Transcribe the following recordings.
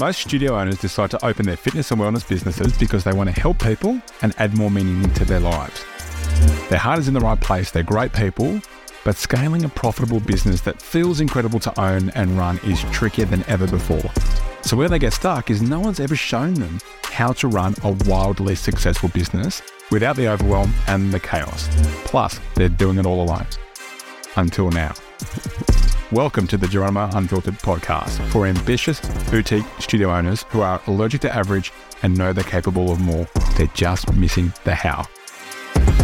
Most studio owners decide to open their fitness and wellness businesses because they want to help people and add more meaning into their lives. Their heart is in the right place, they're great people, but scaling a profitable business that feels incredible to own and run is trickier than ever before. So, where they get stuck is no one's ever shown them how to run a wildly successful business without the overwhelm and the chaos. Plus, they're doing it all alone. Until now. Welcome to the Geronimo Unfiltered podcast for ambitious boutique studio owners who are allergic to average and know they're capable of more. They're just missing the how.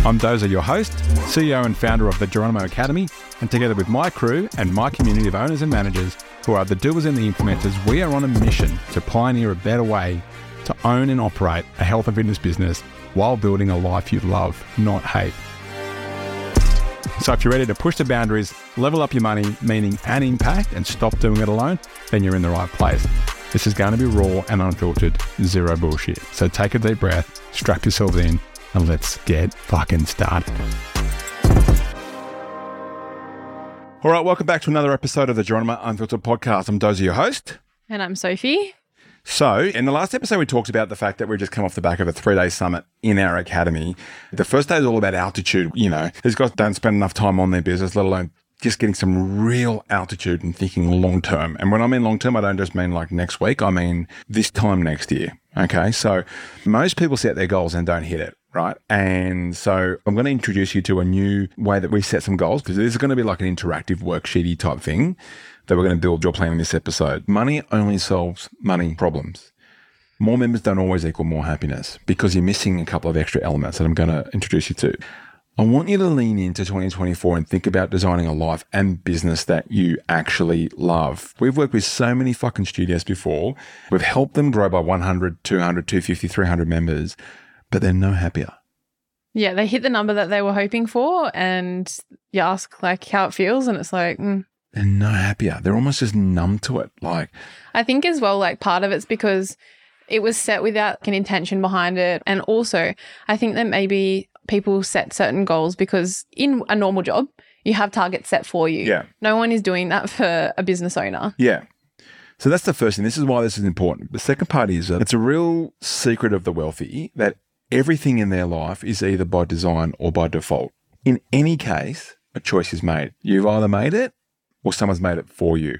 I'm Doza, your host, CEO and founder of the Geronimo Academy, and together with my crew and my community of owners and managers who are the doers and the implementers, we are on a mission to pioneer a better way to own and operate a health and fitness business while building a life you love, not hate. So if you're ready to push the boundaries, level up your money, meaning and impact, and stop doing it alone, then you're in the right place. This is going to be raw and unfiltered, zero bullshit. So take a deep breath, strap yourselves in, and let's get fucking started. All right, welcome back to another episode of the Geronimo Unfiltered podcast. I'm Dozy, your host. And I'm Sophie. So, in the last episode, we talked about the fact that we've just come off the back of a three day summit in our academy. The first day is all about altitude. You know, these guys don't spend enough time on their business, let alone just getting some real altitude and thinking long term. And when I mean long term, I don't just mean like next week, I mean this time next year. Okay. So, most people set their goals and don't hit it right? And so I'm going to introduce you to a new way that we set some goals because this is going to be like an interactive worksheety type thing that we're going to build your plan in this episode. Money only solves money problems. More members don't always equal more happiness because you're missing a couple of extra elements that I'm going to introduce you to. I want you to lean into 2024 and think about designing a life and business that you actually love. We've worked with so many fucking studios before. We've helped them grow by 100, 200, 250, 300 members, but they're no happier. Yeah, they hit the number that they were hoping for, and you ask like how it feels, and it's like, mm, they're no happier. They're almost just numb to it. Like, I think as well, like part of it's because it was set without an intention behind it. And also, I think that maybe people set certain goals because in a normal job, you have targets set for you. Yeah. No one is doing that for a business owner. Yeah. So that's the first thing. This is why this is important. The second part is uh, it's a real secret of the wealthy that everything in their life is either by design or by default. In any case, a choice is made. You've either made it or someone's made it for you.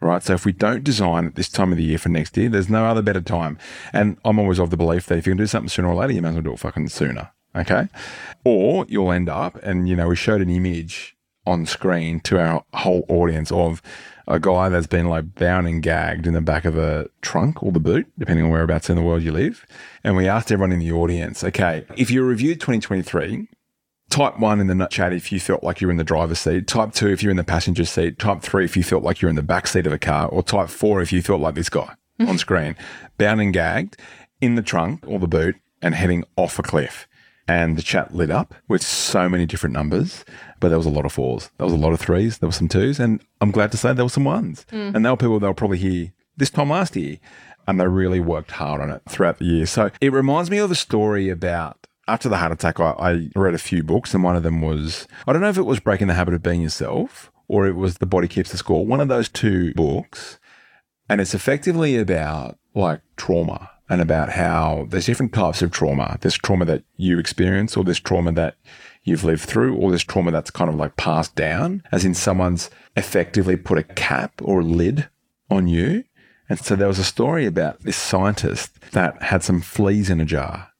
Right. So if we don't design at this time of the year for next year, there's no other better time. And I'm always of the belief that if you can do something sooner or later, you might as well do it fucking sooner. Okay. Or you'll end up, and you know, we showed an image on screen to our whole audience of a guy that's been like bound and gagged in the back of a trunk or the boot, depending on whereabouts in the world you live. And we asked everyone in the audience, okay, if you reviewed 2023 Type one in the chat if you felt like you're in the driver's seat. Type two if you're in the passenger seat. Type three if you felt like you're in the back seat of a car. Or type four if you felt like this guy on screen, bound and gagged in the trunk or the boot and heading off a cliff. And the chat lit up with so many different numbers, but there was a lot of fours. There was a lot of threes. There were some twos. And I'm glad to say there were some ones. Mm. And there were people that were probably here this time last year. And they really worked hard on it throughout the year. So it reminds me of a story about after the heart attack, I, I, read a few books, and one of them was I don't know if it was Breaking the Habit of Being Yourself or it was The Body Keeps the Score. One of those two books, and it's effectively about like trauma and about how there's different types of trauma. There's trauma that you experience, or there's trauma that you've lived through, or there's trauma that's kind of like passed down, as in someone's effectively put a cap or a lid on you. And so there was a story about this scientist that had some fleas in a jar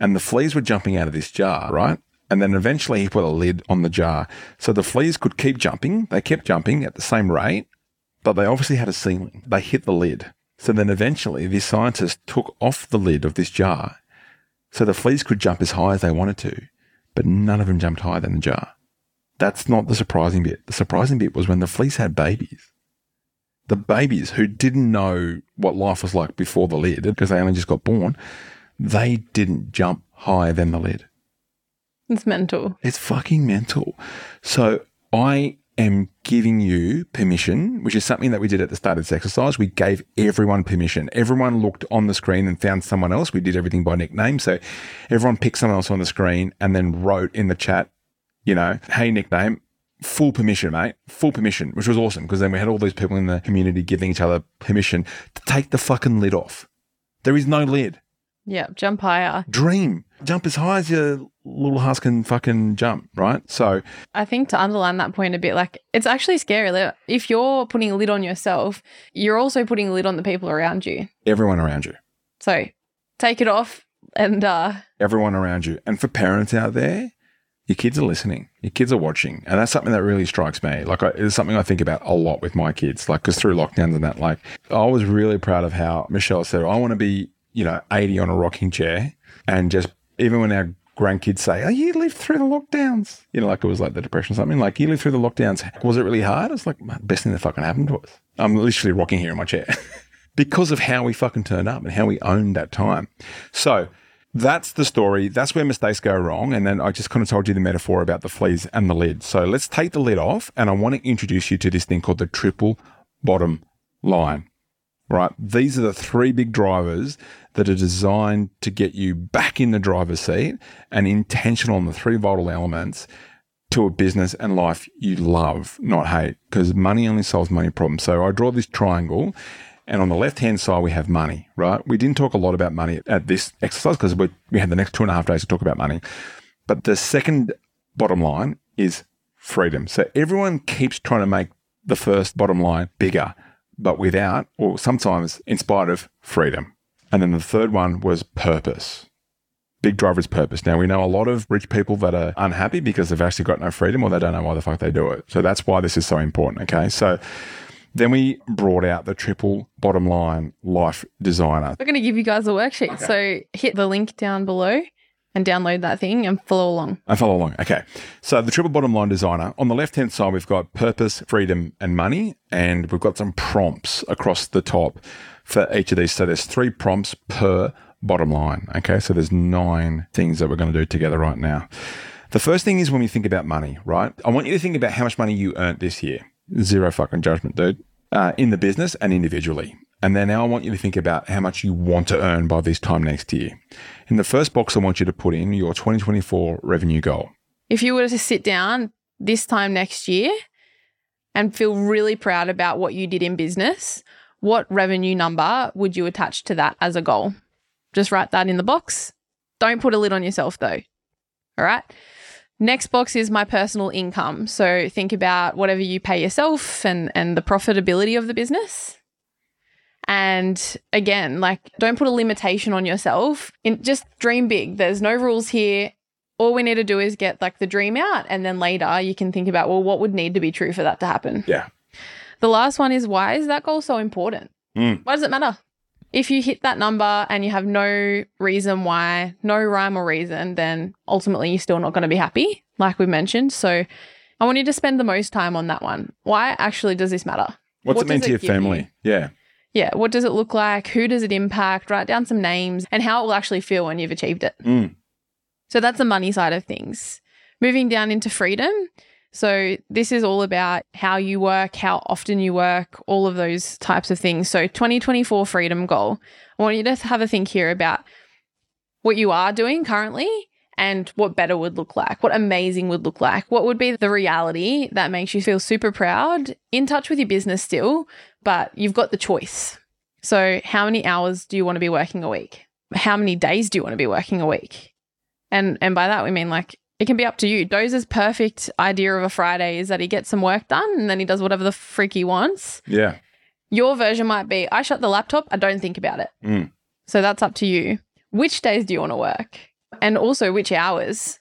and the fleas were jumping out of this jar, right? And then eventually he put a lid on the jar. So the fleas could keep jumping. They kept jumping at the same rate, but they obviously had a ceiling. They hit the lid. So then eventually this scientist took off the lid of this jar so the fleas could jump as high as they wanted to, but none of them jumped higher than the jar. That's not the surprising bit. The surprising bit was when the fleas had babies. The babies who didn't know what life was like before the lid because they only just got born, they didn't jump higher than the lid. It's mental. It's fucking mental. So I am giving you permission, which is something that we did at the start of this exercise. We gave everyone permission. Everyone looked on the screen and found someone else. We did everything by nickname. So everyone picked someone else on the screen and then wrote in the chat, you know, hey, nickname, full permission, mate. Full permission, which was awesome because then we had all these people in the community giving each other permission to take the fucking lid off. There is no lid. Yeah, jump higher. Dream. Jump as high as your little husk can fucking jump, right? So, I think to underline that point a bit, like it's actually scary. Like, if you're putting a lid on yourself, you're also putting a lid on the people around you. everyone around you, So take it off and uh everyone around you. And for parents out there, your kids are listening, your kids are watching. And that's something that really strikes me. Like, I, it's something I think about a lot with my kids, like, because through lockdowns and that, like, I was really proud of how Michelle said, I want to be, you know, 80 on a rocking chair. And just even when our grandkids say, Oh, you lived through the lockdowns, you know, like it was like the depression or something, like, you lived through the lockdowns. Was it really hard? It's like, the best thing that fucking happened to us. I'm literally rocking here in my chair. because of how we fucking turned up and how we owned that time. So that's the story. That's where mistakes go wrong. And then I just kind of told you the metaphor about the fleas and the lid. So let's take the lid off and I want to introduce you to this thing called the triple bottom line. Right. These are the three big drivers that are designed to get you back in the driver's seat and intentional on the three vital elements to a business and life you love, not hate, because money only solves money problems. So I draw this triangle, and on the left hand side, we have money, right? We didn't talk a lot about money at this exercise because we, we had the next two and a half days to talk about money. But the second bottom line is freedom. So everyone keeps trying to make the first bottom line bigger, but without, or sometimes in spite of freedom. And then the third one was purpose big driver's purpose. Now we know a lot of rich people that are unhappy because they've actually got no freedom or they don't know why the fuck they do it. So that's why this is so important. Okay. So then we brought out the triple bottom line life designer. we're gonna give you guys a worksheet. So hit the link down below and download that thing and follow along. I follow along. Okay. So the triple bottom line designer on the left hand side, we've got purpose, freedom, and money. And we've got some prompts across the top for each of these. So there's three prompts per bottom line. Okay. So there's nine things that we're going to do together right now. The first thing is when we think about money, right? I want you to think about how much money you earned this year. Zero fucking judgment, dude. Uh, in the business and individually. And then now I want you to think about how much you want to earn by this time next year. In the first box, I want you to put in your 2024 revenue goal. If you were to sit down this time next year and feel really proud about what you did in business, what revenue number would you attach to that as a goal? Just write that in the box. Don't put a lid on yourself though. All right. Next box is my personal income. So think about whatever you pay yourself and, and the profitability of the business. And again, like don't put a limitation on yourself. In, just dream big. There's no rules here. All we need to do is get like the dream out and then later you can think about well what would need to be true for that to happen. Yeah. The last one is why is that goal so important? Mm. Why does it matter? If you hit that number and you have no reason why, no rhyme or reason, then ultimately you're still not going to be happy, like we mentioned. So I want you to spend the most time on that one. Why actually does this matter? What's What it mean to it your give you? family? Yeah. Yeah, what does it look like? Who does it impact? Write down some names and how it will actually feel when you've achieved it. Mm. So that's the money side of things. Moving down into freedom. So this is all about how you work, how often you work, all of those types of things. So 2024 freedom goal. I want you to have a think here about what you are doing currently and what better would look like, what amazing would look like, what would be the reality that makes you feel super proud, in touch with your business still, but you've got the choice. So, how many hours do you want to be working a week? How many days do you want to be working a week? And and by that we mean like it can be up to you. Doza's perfect idea of a Friday is that he gets some work done and then he does whatever the freak he wants. Yeah. Your version might be I shut the laptop, I don't think about it. Mm. So that's up to you. Which days do you want to work? And also which hours?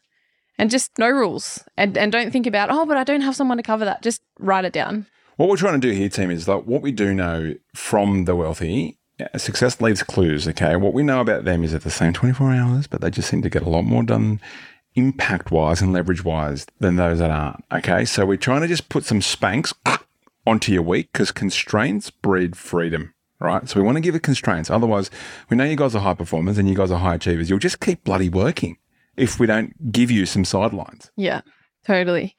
And just no rules. And and don't think about, oh, but I don't have someone to cover that. Just write it down. What we're trying to do here, team, is like what we do know from the wealthy. Success leaves clues. Okay, what we know about them is they're the same 24 hours, but they just seem to get a lot more done impact wise and leverage wise than those that aren't. Okay, so we're trying to just put some spanks onto your week because constraints breed freedom. Right, so we want to give it constraints. Otherwise, we know you guys are high performers and you guys are high achievers. You'll just keep bloody working if we don't give you some sidelines. Yeah, totally.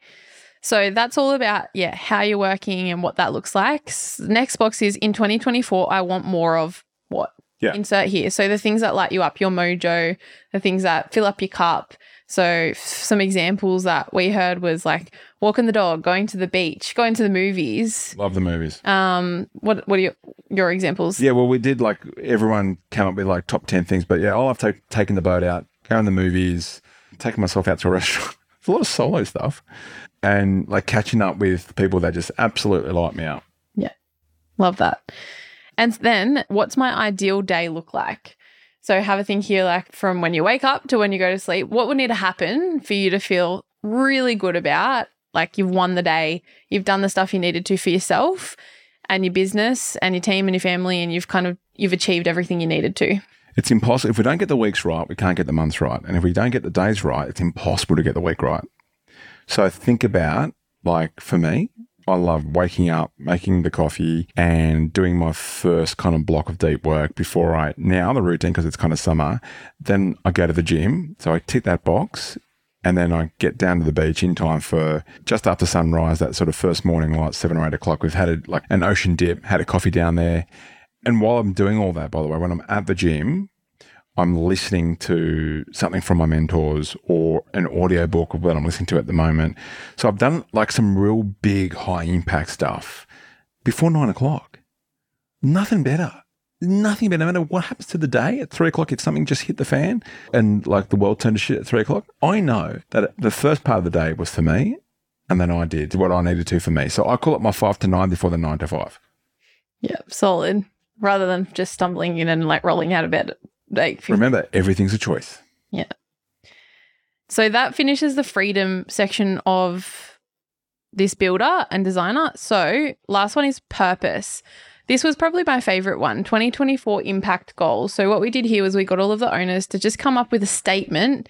So that's all about, yeah, how you're working and what that looks like. Next box is in 2024, I want more of what? Yeah. Insert here. So the things that light you up, your mojo, the things that fill up your cup, So some examples that we heard was like walking the dog, going to the beach, going to the movies. Love the movies. Um, what what are your your examples? Yeah, well, we did like everyone came up with like top 10 things, but yeah, I've ta- taken the boat out, going to the movies, taking myself out to a restaurant. It's a lot of solo stuff and like catching up with people that just absolutely light me up. Yeah, love that. And then, what's my ideal day look like? So, have a think here like from when you wake up to when you go to sleep, what would need to happen for you to feel really good about? Like you've won the day, you've done the stuff you needed to for yourself and your business and your team and your family, and you've kind of you've achieved everything you needed to. It's impossible. If we don't get the weeks right, we can't get the months right. And if we don't get the days right, it's impossible to get the week right. So think about, like, for me, I love waking up, making the coffee, and doing my first kind of block of deep work before I, now the routine, because it's kind of summer, then I go to the gym. So I tick that box. And then I get down to the beach in time for just after sunrise, that sort of first morning light, seven or eight o'clock. We've had a, like an ocean dip, had a coffee down there. And while I'm doing all that, by the way, when I'm at the gym, I'm listening to something from my mentors or an audio book of what I'm listening to at the moment. So I've done like some real big high impact stuff before nine o'clock. Nothing better. Nothing better. No matter what happens to the day at three o'clock, if something just hit the fan and like the world turned to shit at three o'clock, I know that the first part of the day was for me. And then I did what I needed to for me. So I call it my five to nine before the nine to five. Yeah, solid. Rather than just stumbling in and like rolling out of bed fifty. Remember, everything's a choice. Yeah. So that finishes the freedom section of this builder and designer. So last one is purpose. This was probably my favorite one 2024 impact goals. So, what we did here was we got all of the owners to just come up with a statement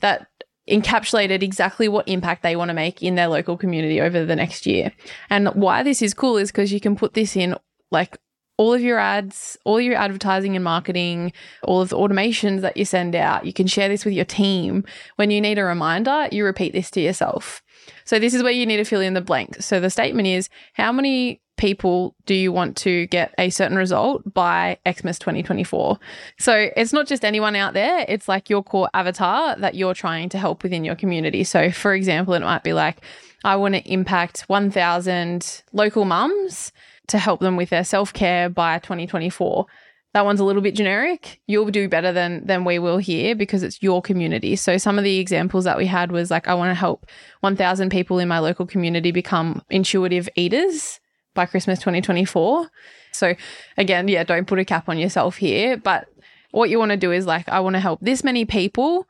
that encapsulated exactly what impact they want to make in their local community over the next year. And why this is cool is because you can put this in like all of your ads, all your advertising and marketing, all of the automations that you send out. You can share this with your team. When you need a reminder, you repeat this to yourself. So this is where you need to fill in the blank. So the statement is how many people do you want to get a certain result by Xmas 2024? So it's not just anyone out there, it's like your core avatar that you're trying to help within your community. So for example, it might be like I want to impact 1000 local mums to help them with their self-care by 2024 that one's a little bit generic. You'll do better than than we will here because it's your community. So some of the examples that we had was like i want to help 1000 people in my local community become intuitive eaters by christmas 2024 so again yeah don't put a cap on yourself here but what you want to do is like i want to help this many people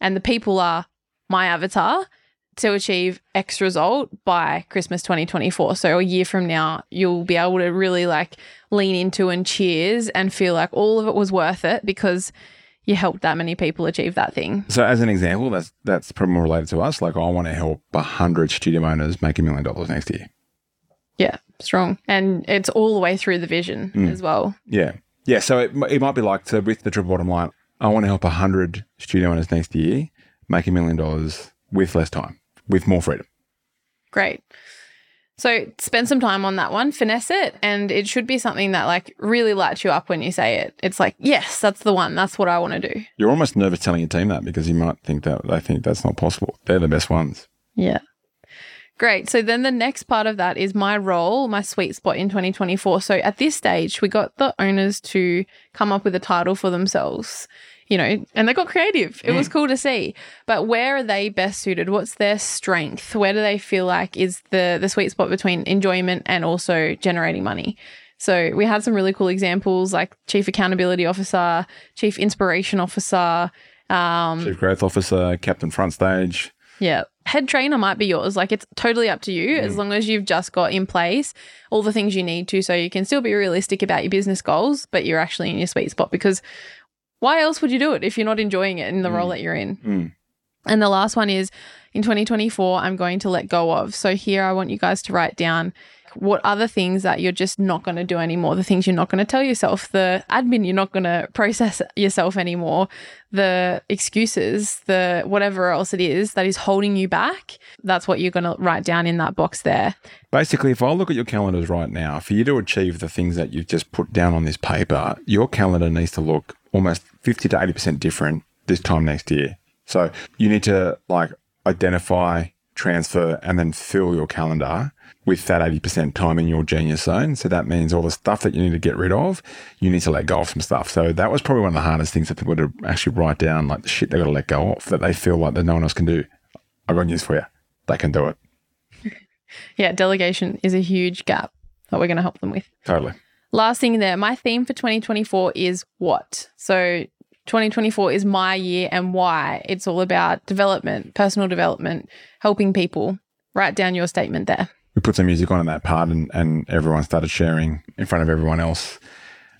and the people are my avatar to achieve X result by Christmas 2024. So a year from now, you'll be able to really like lean into and cheers and feel like all of it was worth it because you helped that many people achieve that thing. So, as an example, that's that's probably more related to us. Like, I want to help hundred studio owners make a million dollars next year. Yeah, strong. And it's all the way through the vision Mm. as well. Yeah, yeah. So it, it might be like to with the triple bottom line. I want to help hundred studio owners next year make a million dollars with less time, with more freedom. Great. So spend some time on that one, finesse it, and it should be something that like really lights you up when you say it. It's like, yes, that's the one. That's what I want to do. You're almost nervous telling your team that because you might think that they think that's not possible. They're the best ones. Yeah. Great. So then the next part of that is my role, my sweet spot in 2024. So at this stage, we got the owners to come up with a title for themselves, you know, and they got creative. It was cool to see. But where are they best suited? What's their strength? Where do they feel like is the the sweet spot between enjoyment and also generating money? So we had some really cool examples like chief accountability officer, chief inspiration officer, um, Chief growth officer, captain front stage. yeah. Head trainer might be yours. Like it's totally up to you as long as you've just got in place all the things you need to so you can still be realistic about your business goals, but you're actually in your sweet spot because why else would you do it if you're not enjoying it in the role that you're in? Mm. And the last one is in 2024, I'm going to let go of. So here I want you guys to write down what other things that you're just not going to do anymore, the things you're not going to tell yourself, the admin you're not going to process yourself anymore, the excuses, the whatever else it is that is holding you back. That's what you're going to write down in that box there. Basically, if I look at your calendars right now, for you to achieve the things that you've just put down on this paper, your calendar needs to look almost 50 to 80% different this time next year. So you need to like identify, transfer, and then fill your calendar with that 80% time in your genius zone. So that means all the stuff that you need to get rid of, you need to let go of some stuff. So that was probably one of the hardest things for people to actually write down, like the shit they got to let go of that they feel like that no one else can do. I've got news for you. They can do it. Yeah, delegation is a huge gap that we're going to help them with. Totally. Last thing there, my theme for 2024 is what? So 2024 is my year and why. It's all about development, personal development, helping people. Write down your statement there. We put some music on in that part and, and everyone started sharing in front of everyone else.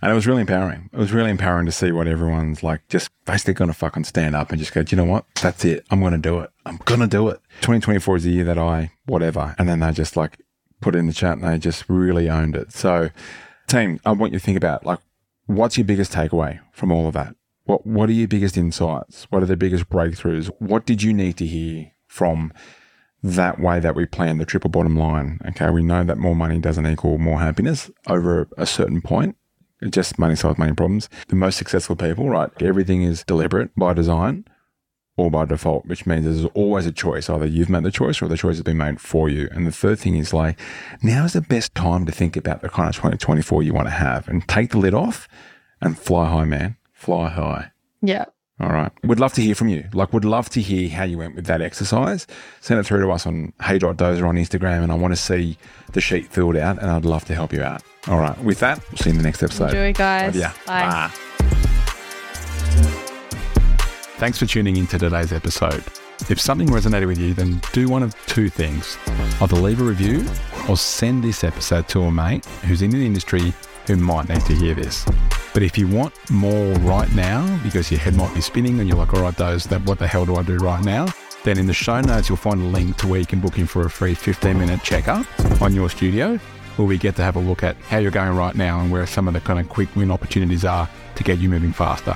And it was really empowering. It was really empowering to see what everyone's like, just basically going to fucking stand up and just go, "Do you know what? That's it. I'm going to do it. I'm going to do it. 2024 is the year that I, whatever. And then they just like put it in the chat and they just really owned it. So, team, I want you to think about like, what's your biggest takeaway from all of that? What, what are your biggest insights? What are the biggest breakthroughs? What did you need to hear from that way that we plan the triple bottom line? Okay. We know that more money doesn't equal more happiness over a certain point just money solves money problems. The most successful people, right? Everything is deliberate by design or by default, which means there's always a choice. Either you've made the choice or the choice has been made for you. And the third thing is like, now is the best time to think about the kind of 2024 you want to have and take the lid off and fly high, man. Fly high. Yeah. All right. We'd love to hear from you. Like, we'd love to hear how you went with that exercise. Send it through to us on hey.doza on Instagram, and I want to see the sheet filled out, and I'd love to help you out. All right. With that, we'll see you in the next episode. Enjoy, guys. Yeah. Bye. Bye. Thanks for tuning in to today's episode. If something resonated with you, then do one of two things either leave a review or send this episode to a mate who's in the industry who might need to hear this. But if you want more right now, because your head might be spinning and you're like, all right, those, that, what the hell do I do right now? Then in the show notes, you'll find a link to where you can book in for a free 15 minute checkup on your studio, where we get to have a look at how you're going right now and where some of the kind of quick win opportunities are to get you moving faster.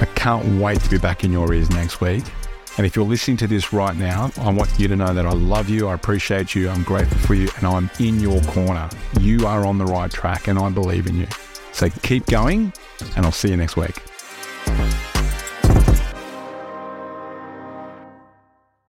I can't wait to be back in your ears next week. And if you're listening to this right now, I want you to know that I love you, I appreciate you, I'm grateful for you, and I'm in your corner. You are on the right track, and I believe in you. So keep going, and I'll see you next week.